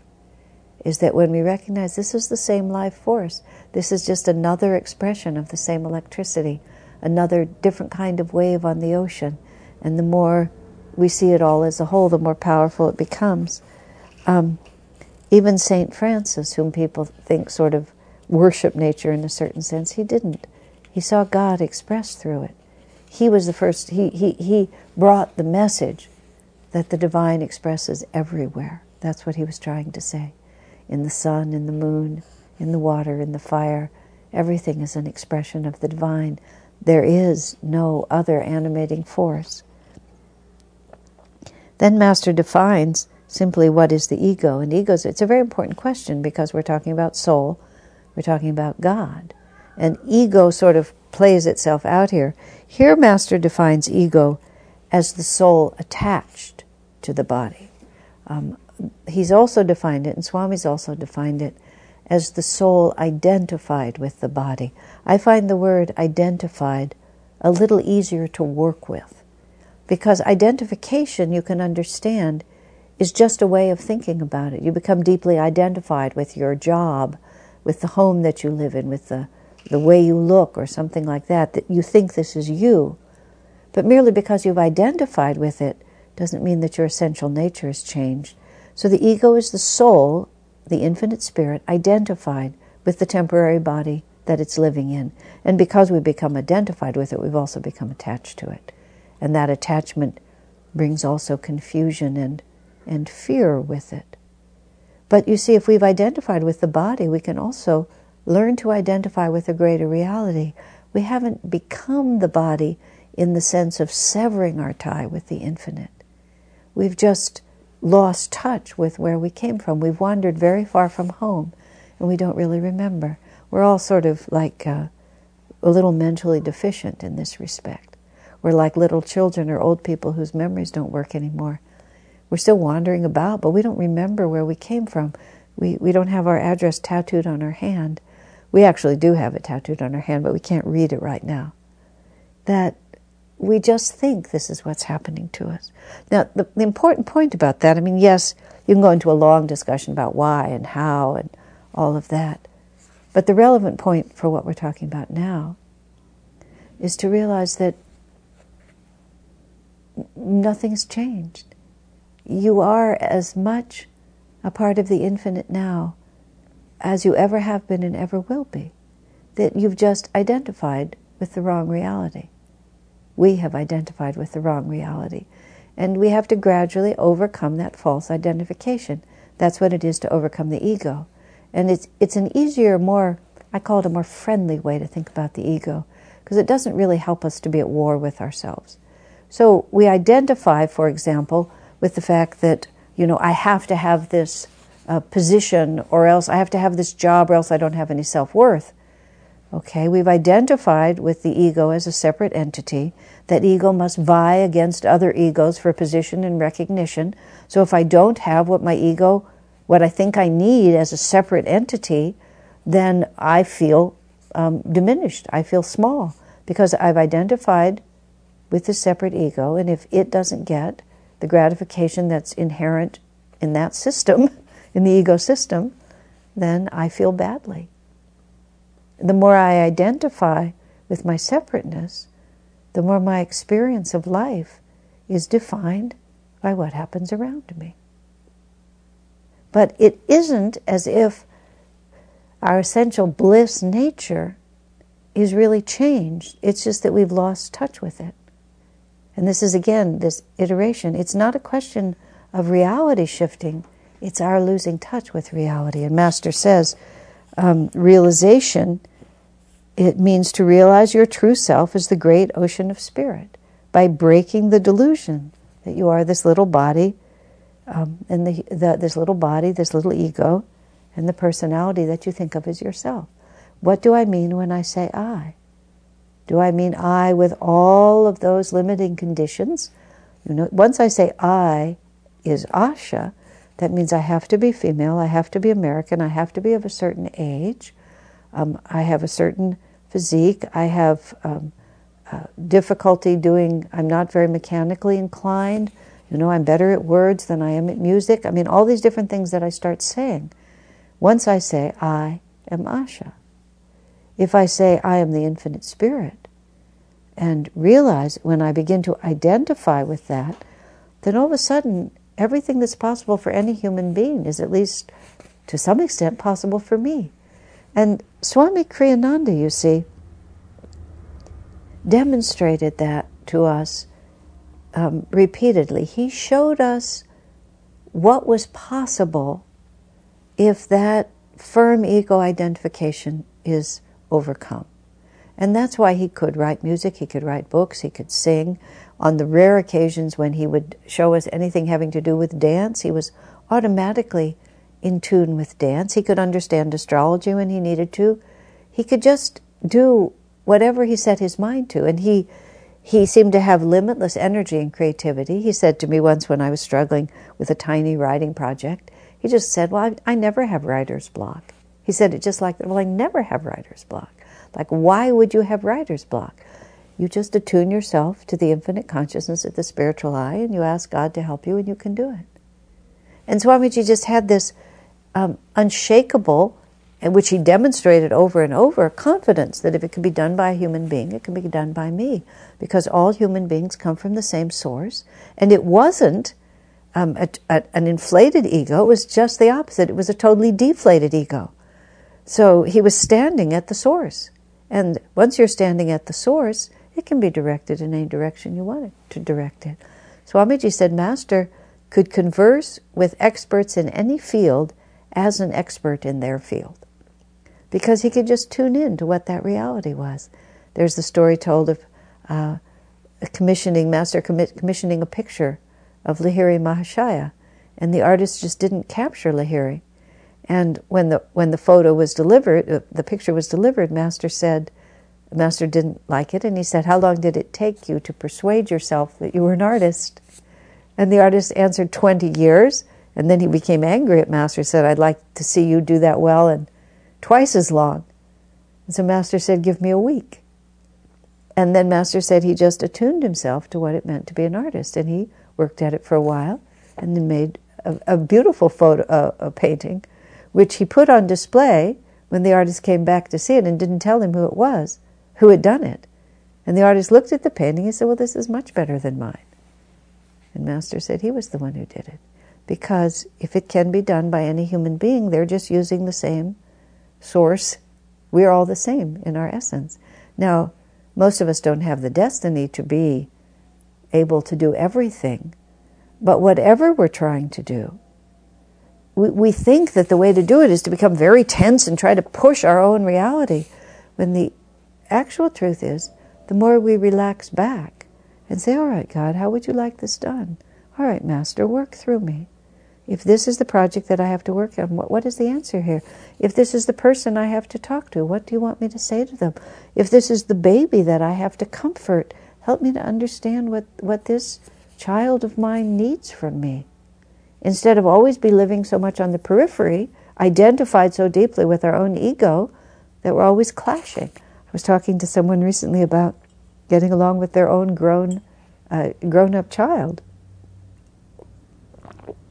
A: Is that when we recognize this is the same life force, this is just another expression of the same electricity, another different kind of wave on the ocean, and the more we see it all as a whole, the more powerful it becomes. Um, even Saint Francis, whom people think sort of worship nature in a certain sense. He didn't. He saw God expressed through it. He was the first, he, he, he brought the message that the divine expresses everywhere. That's what he was trying to say. In the sun, in the moon, in the water, in the fire, everything is an expression of the divine. There is no other animating force. Then Master defines simply what is the ego. And ego, it's a very important question because we're talking about soul we're talking about God. And ego sort of plays itself out here. Here, Master defines ego as the soul attached to the body. Um, he's also defined it, and Swami's also defined it, as the soul identified with the body. I find the word identified a little easier to work with because identification, you can understand, is just a way of thinking about it. You become deeply identified with your job with the home that you live in, with the, the way you look, or something like that, that you think this is you. But merely because you've identified with it doesn't mean that your essential nature has changed. So the ego is the soul, the infinite spirit, identified with the temporary body that it's living in. And because we become identified with it, we've also become attached to it. And that attachment brings also confusion and, and fear with it. But you see, if we've identified with the body, we can also learn to identify with a greater reality. We haven't become the body in the sense of severing our tie with the infinite. We've just lost touch with where we came from. We've wandered very far from home, and we don't really remember. We're all sort of like uh, a little mentally deficient in this respect. We're like little children or old people whose memories don't work anymore. We're still wandering about, but we don't remember where we came from. We, we don't have our address tattooed on our hand. We actually do have it tattooed on our hand, but we can't read it right now. That we just think this is what's happening to us. Now, the, the important point about that, I mean, yes, you can go into a long discussion about why and how and all of that. But the relevant point for what we're talking about now is to realize that nothing's changed. You are as much a part of the infinite now as you ever have been and ever will be. That you've just identified with the wrong reality. We have identified with the wrong reality. And we have to gradually overcome that false identification. That's what it is to overcome the ego. And it's, it's an easier, more, I call it a more friendly way to think about the ego, because it doesn't really help us to be at war with ourselves. So we identify, for example, with the fact that, you know, I have to have this uh, position or else I have to have this job or else I don't have any self worth. Okay, we've identified with the ego as a separate entity. That ego must vie against other egos for position and recognition. So if I don't have what my ego what I think I need as a separate entity, then I feel um, diminished. I feel small because I've identified with the separate ego, and if it doesn't get the gratification that's inherent in that system, [laughs] in the ego system, then I feel badly. The more I identify with my separateness, the more my experience of life is defined by what happens around me. But it isn't as if our essential bliss nature is really changed. It's just that we've lost touch with it. And this is again this iteration. It's not a question of reality shifting, it's our losing touch with reality. And Master says, um, realization, it means to realize your true self as the great ocean of spirit by breaking the delusion that you are this little body um, and the, the, this little body, this little ego, and the personality that you think of as yourself. What do I mean when I say I? Do I mean I with all of those limiting conditions? You know, once I say I is Asha, that means I have to be female, I have to be American, I have to be of a certain age, um, I have a certain physique, I have um, uh, difficulty doing, I'm not very mechanically inclined, you know, I'm better at words than I am at music. I mean, all these different things that I start saying. Once I say, I am Asha. If I say, I am the infinite spirit, and realize when I begin to identify with that, then all of a sudden, everything that's possible for any human being is at least to some extent possible for me. And Swami Kriyananda, you see, demonstrated that to us um, repeatedly. He showed us what was possible if that firm ego identification is overcome. And that's why he could write music, he could write books, he could sing. On the rare occasions when he would show us anything having to do with dance, he was automatically in tune with dance. He could understand astrology when he needed to. He could just do whatever he set his mind to. And he he seemed to have limitless energy and creativity. He said to me once when I was struggling with a tiny writing project, he just said, Well, I, I never have writer's block. He said it just like that. Well, I never have writer's block. Like, why would you have writer's block? You just attune yourself to the infinite consciousness of the spiritual eye and you ask God to help you and you can do it. And Swamiji just had this um, unshakable and which he demonstrated over and over, confidence that if it can be done by a human being, it can be done by me, because all human beings come from the same source. And it wasn't um, a, a, an inflated ego, it was just the opposite. It was a totally deflated ego. So he was standing at the source. And once you're standing at the source, it can be directed in any direction you want it to direct it. Swamiji said, Master could converse with experts in any field as an expert in their field because he could just tune in to what that reality was. There's the story told of uh, commissioning, master commissioning a picture of Lahiri Mahashaya, and the artist just didn't capture Lahiri. And when the when the photo was delivered, uh, the picture was delivered, master said, master didn't like it, and he said, "How long did it take you to persuade yourself that you were an artist?" And the artist answered, 20 years." And then he became angry at master. Said, "I'd like to see you do that well and twice as long. And so Master said, Give me a week. and then Master said he just attuned himself to what it meant to be an artist, and he worked at it for a while, and then made a, a beautiful photo, uh, a painting, which he put on display when the artist came back to see it and didn't tell him who it was, who had done it. And the artist looked at the painting and said, Well, this is much better than mine. And Master said he was the one who did it. Because if it can be done by any human being, they're just using the same source. We're all the same in our essence. Now, most of us don't have the destiny to be able to do everything. But whatever we're trying to do, we, we think that the way to do it is to become very tense and try to push our own reality. When the actual truth is, the more we relax back and say, All right, God, how would you like this done? All right, Master, work through me. If this is the project that I have to work on, what, what is the answer here? If this is the person I have to talk to, what do you want me to say to them? If this is the baby that I have to comfort, help me to understand what, what this child of mine needs from me. Instead of always be living so much on the periphery, identified so deeply with our own ego that we're always clashing. I was talking to someone recently about getting along with their own grown, uh, grown-up child,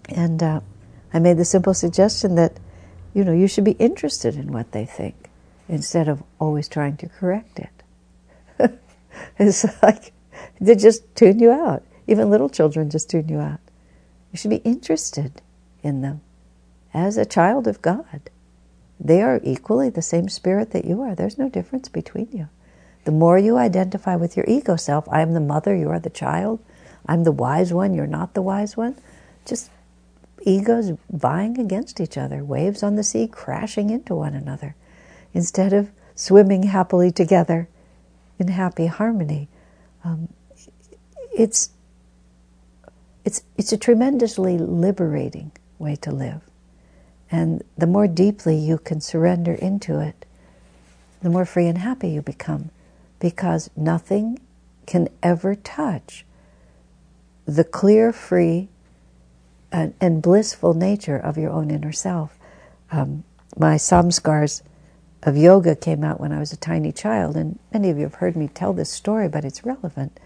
A: and uh, I made the simple suggestion that, you know, you should be interested in what they think instead of always trying to correct it. [laughs] it's like they just tune you out. Even little children just tune you out. You should be interested in them as a child of God. They are equally the same spirit that you are. There's no difference between you. The more you identify with your ego self, I am the mother, you are the child, I'm the wise one, you're not the wise one, just egos vying against each other, waves on the sea crashing into one another, instead of swimming happily together in happy harmony. Um, it's, it's, it's a tremendously liberating way to live. And the more deeply you can surrender into it, the more free and happy you become, because nothing can ever touch the clear, free and, and blissful nature of your own inner self. Um, my samskars of yoga came out when I was a tiny child, and many of you have heard me tell this story, but it's relevant.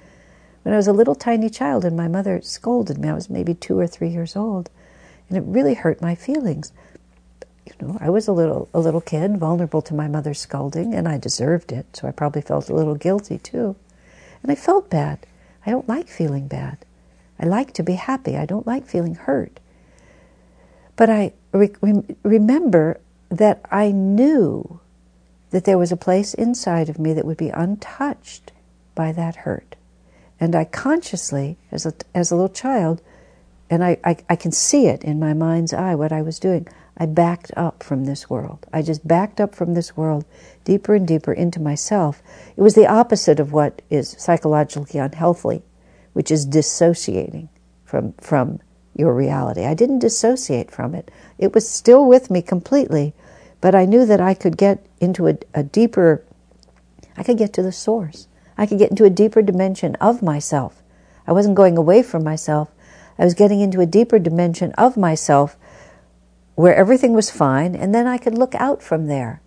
A: When I was a little tiny child and my mother scolded me, I was maybe two or three years old, and it really hurt my feelings. You know, I was a little a little kid, vulnerable to my mother's scolding, and I deserved it, so I probably felt a little guilty too. And I felt bad. I don't like feeling bad. I like to be happy. I don't like feeling hurt. But I re- remember that I knew that there was a place inside of me that would be untouched by that hurt. And I consciously, as a, as a little child, and I, I, I can see it in my mind's eye what I was doing, I backed up from this world. I just backed up from this world deeper and deeper into myself. It was the opposite of what is psychologically unhealthy which is dissociating from, from your reality. I didn't dissociate from it. It was still with me completely, but I knew that I could get into a, a deeper, I could get to the source. I could get into a deeper dimension of myself. I wasn't going away from myself. I was getting into a deeper dimension of myself where everything was fine, and then I could look out from there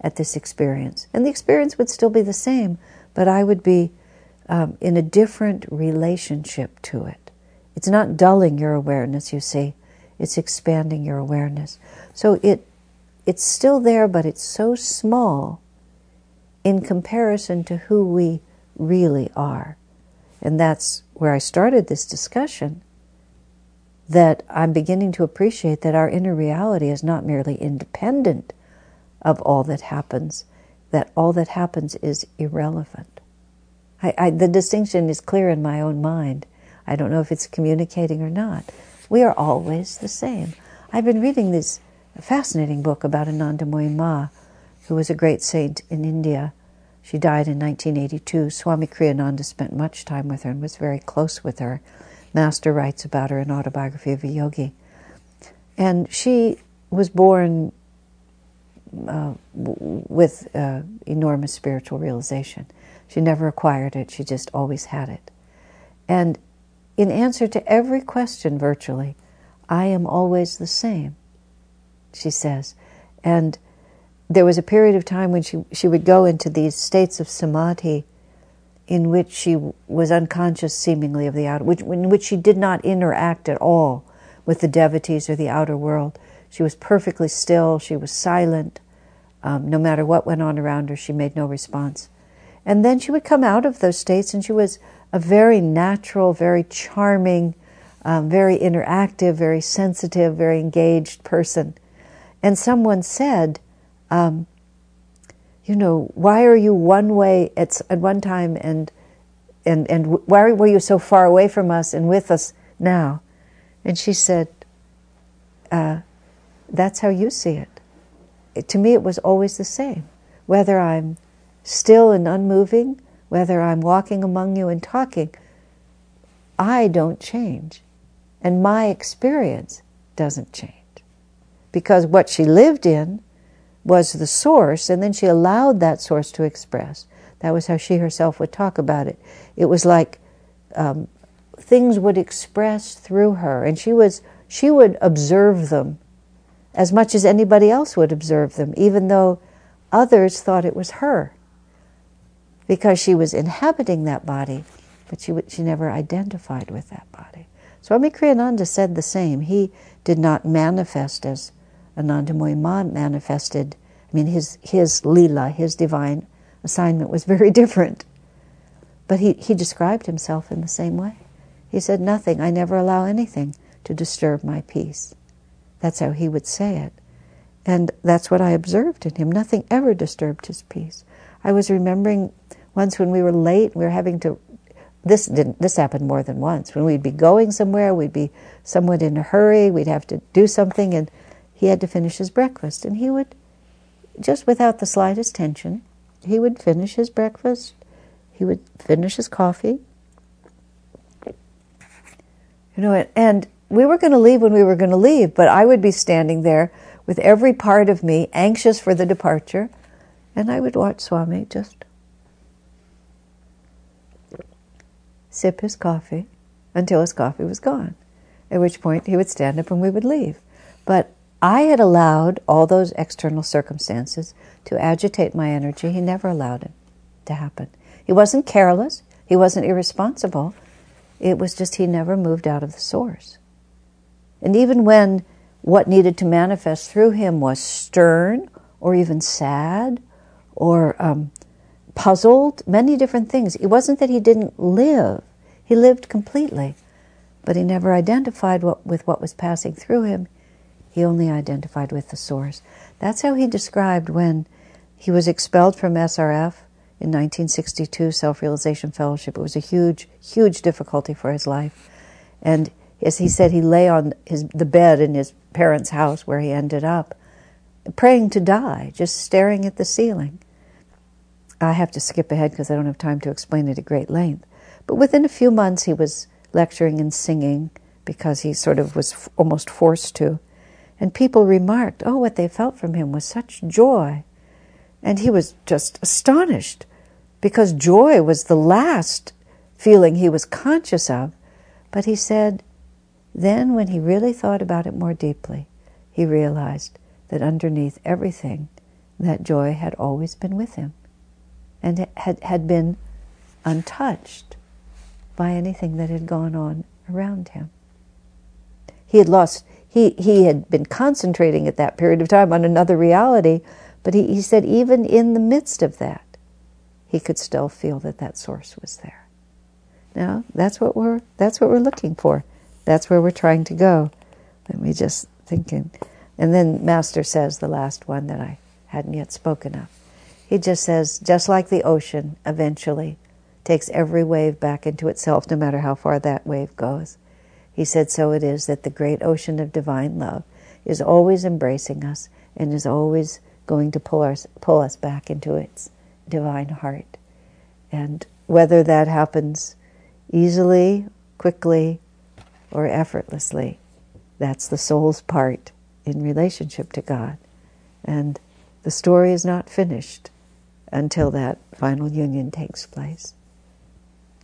A: at this experience. And the experience would still be the same, but I would be um, in a different relationship to it. It's not dulling your awareness, you see, it's expanding your awareness. So it it's still there, but it's so small in comparison to who we really are. And that's where I started this discussion that I'm beginning to appreciate that our inner reality is not merely independent of all that happens, that all that happens is irrelevant. I, I, the distinction is clear in my own mind. I don't know if it's communicating or not. We are always the same. I've been reading this fascinating book about Anandamayi Ma, who was a great saint in India. She died in 1982. Swami Kriyananda spent much time with her and was very close with her. Master writes about her in Autobiography of a Yogi. And she was born uh, with uh, enormous spiritual realization. She never acquired it, she just always had it. And in answer to every question, virtually, I am always the same, she says. And there was a period of time when she, she would go into these states of samadhi in which she was unconscious seemingly of the outer, which, in which she did not interact at all with the devotees or the outer world. She was perfectly still, she was silent. Um, no matter what went on around her, she made no response. And then she would come out of those states, and she was a very natural, very charming, um, very interactive, very sensitive, very engaged person. And someone said, um, you know, why are you one way at, at one time and, and, and why were you so far away from us and with us now? And she said, uh, that's how you see it. it. To me, it was always the same. Whether I'm still and unmoving, whether I'm walking among you and talking, I don't change. And my experience doesn't change. Because what she lived in was the source, and then she allowed that source to express. That was how she herself would talk about it. It was like um, things would express through her, and she was she would observe them as much as anybody else would observe them, even though others thought it was her, because she was inhabiting that body, but she she never identified with that body. Swami Kriyananda said the same. He did not manifest as Anandamayi Ma manifested. I mean, his, his lila, his divine assignment was very [laughs] different. But he, he described himself in the same way. He said, Nothing, I never allow anything to disturb my peace. That's how he would say it. And that's what I observed in him. Nothing ever disturbed his peace. I was remembering once when we were late, we were having to this didn't this happened more than once. When we'd be going somewhere, we'd be somewhat in a hurry, we'd have to do something and he had to finish his breakfast. And he would, just without the slightest tension, he would finish his breakfast, he would finish his coffee. You know, and we were going to leave when we were going to leave, but I would be standing there with every part of me anxious for the departure, and I would watch Swami just sip his coffee until his coffee was gone, at which point he would stand up and we would leave. But I had allowed all those external circumstances to agitate my energy. He never allowed it to happen. He wasn't careless, he wasn't irresponsible. It was just he never moved out of the source. And even when what needed to manifest through him was stern or even sad or um, puzzled, many different things, it wasn't that he didn't live, he lived completely, but he never identified what, with what was passing through him he only identified with the source. That's how he described when he was expelled from SRF in 1962, Self Realization Fellowship. It was a huge, huge difficulty for his life. And as he said, he lay on his, the bed in his parents' house where he ended up, praying to die, just staring at the ceiling. I have to skip ahead because I don't have time to explain it at great length. But within a few months, he was lecturing and singing because he sort of was f- almost forced to. And people remarked, oh, what they felt from him was such joy. And he was just astonished because joy was the last feeling he was conscious of. But he said, then when he really thought about it more deeply, he realized that underneath everything, that joy had always been with him and had, had been untouched by anything that had gone on around him. He had lost he, he had been concentrating at that period of time on another reality, but he, he said even in the midst of that, he could still feel that that source was there. Now, that's what we're, that's what we're looking for. That's where we're trying to go. Let me just thinking. And then Master says the last one that I hadn't yet spoken of. He just says, just like the ocean eventually takes every wave back into itself, no matter how far that wave goes. He said, So it is that the great ocean of divine love is always embracing us and is always going to pull us, pull us back into its divine heart. And whether that happens easily, quickly, or effortlessly, that's the soul's part in relationship to God. And the story is not finished until that final union takes place.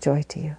A: Joy to you.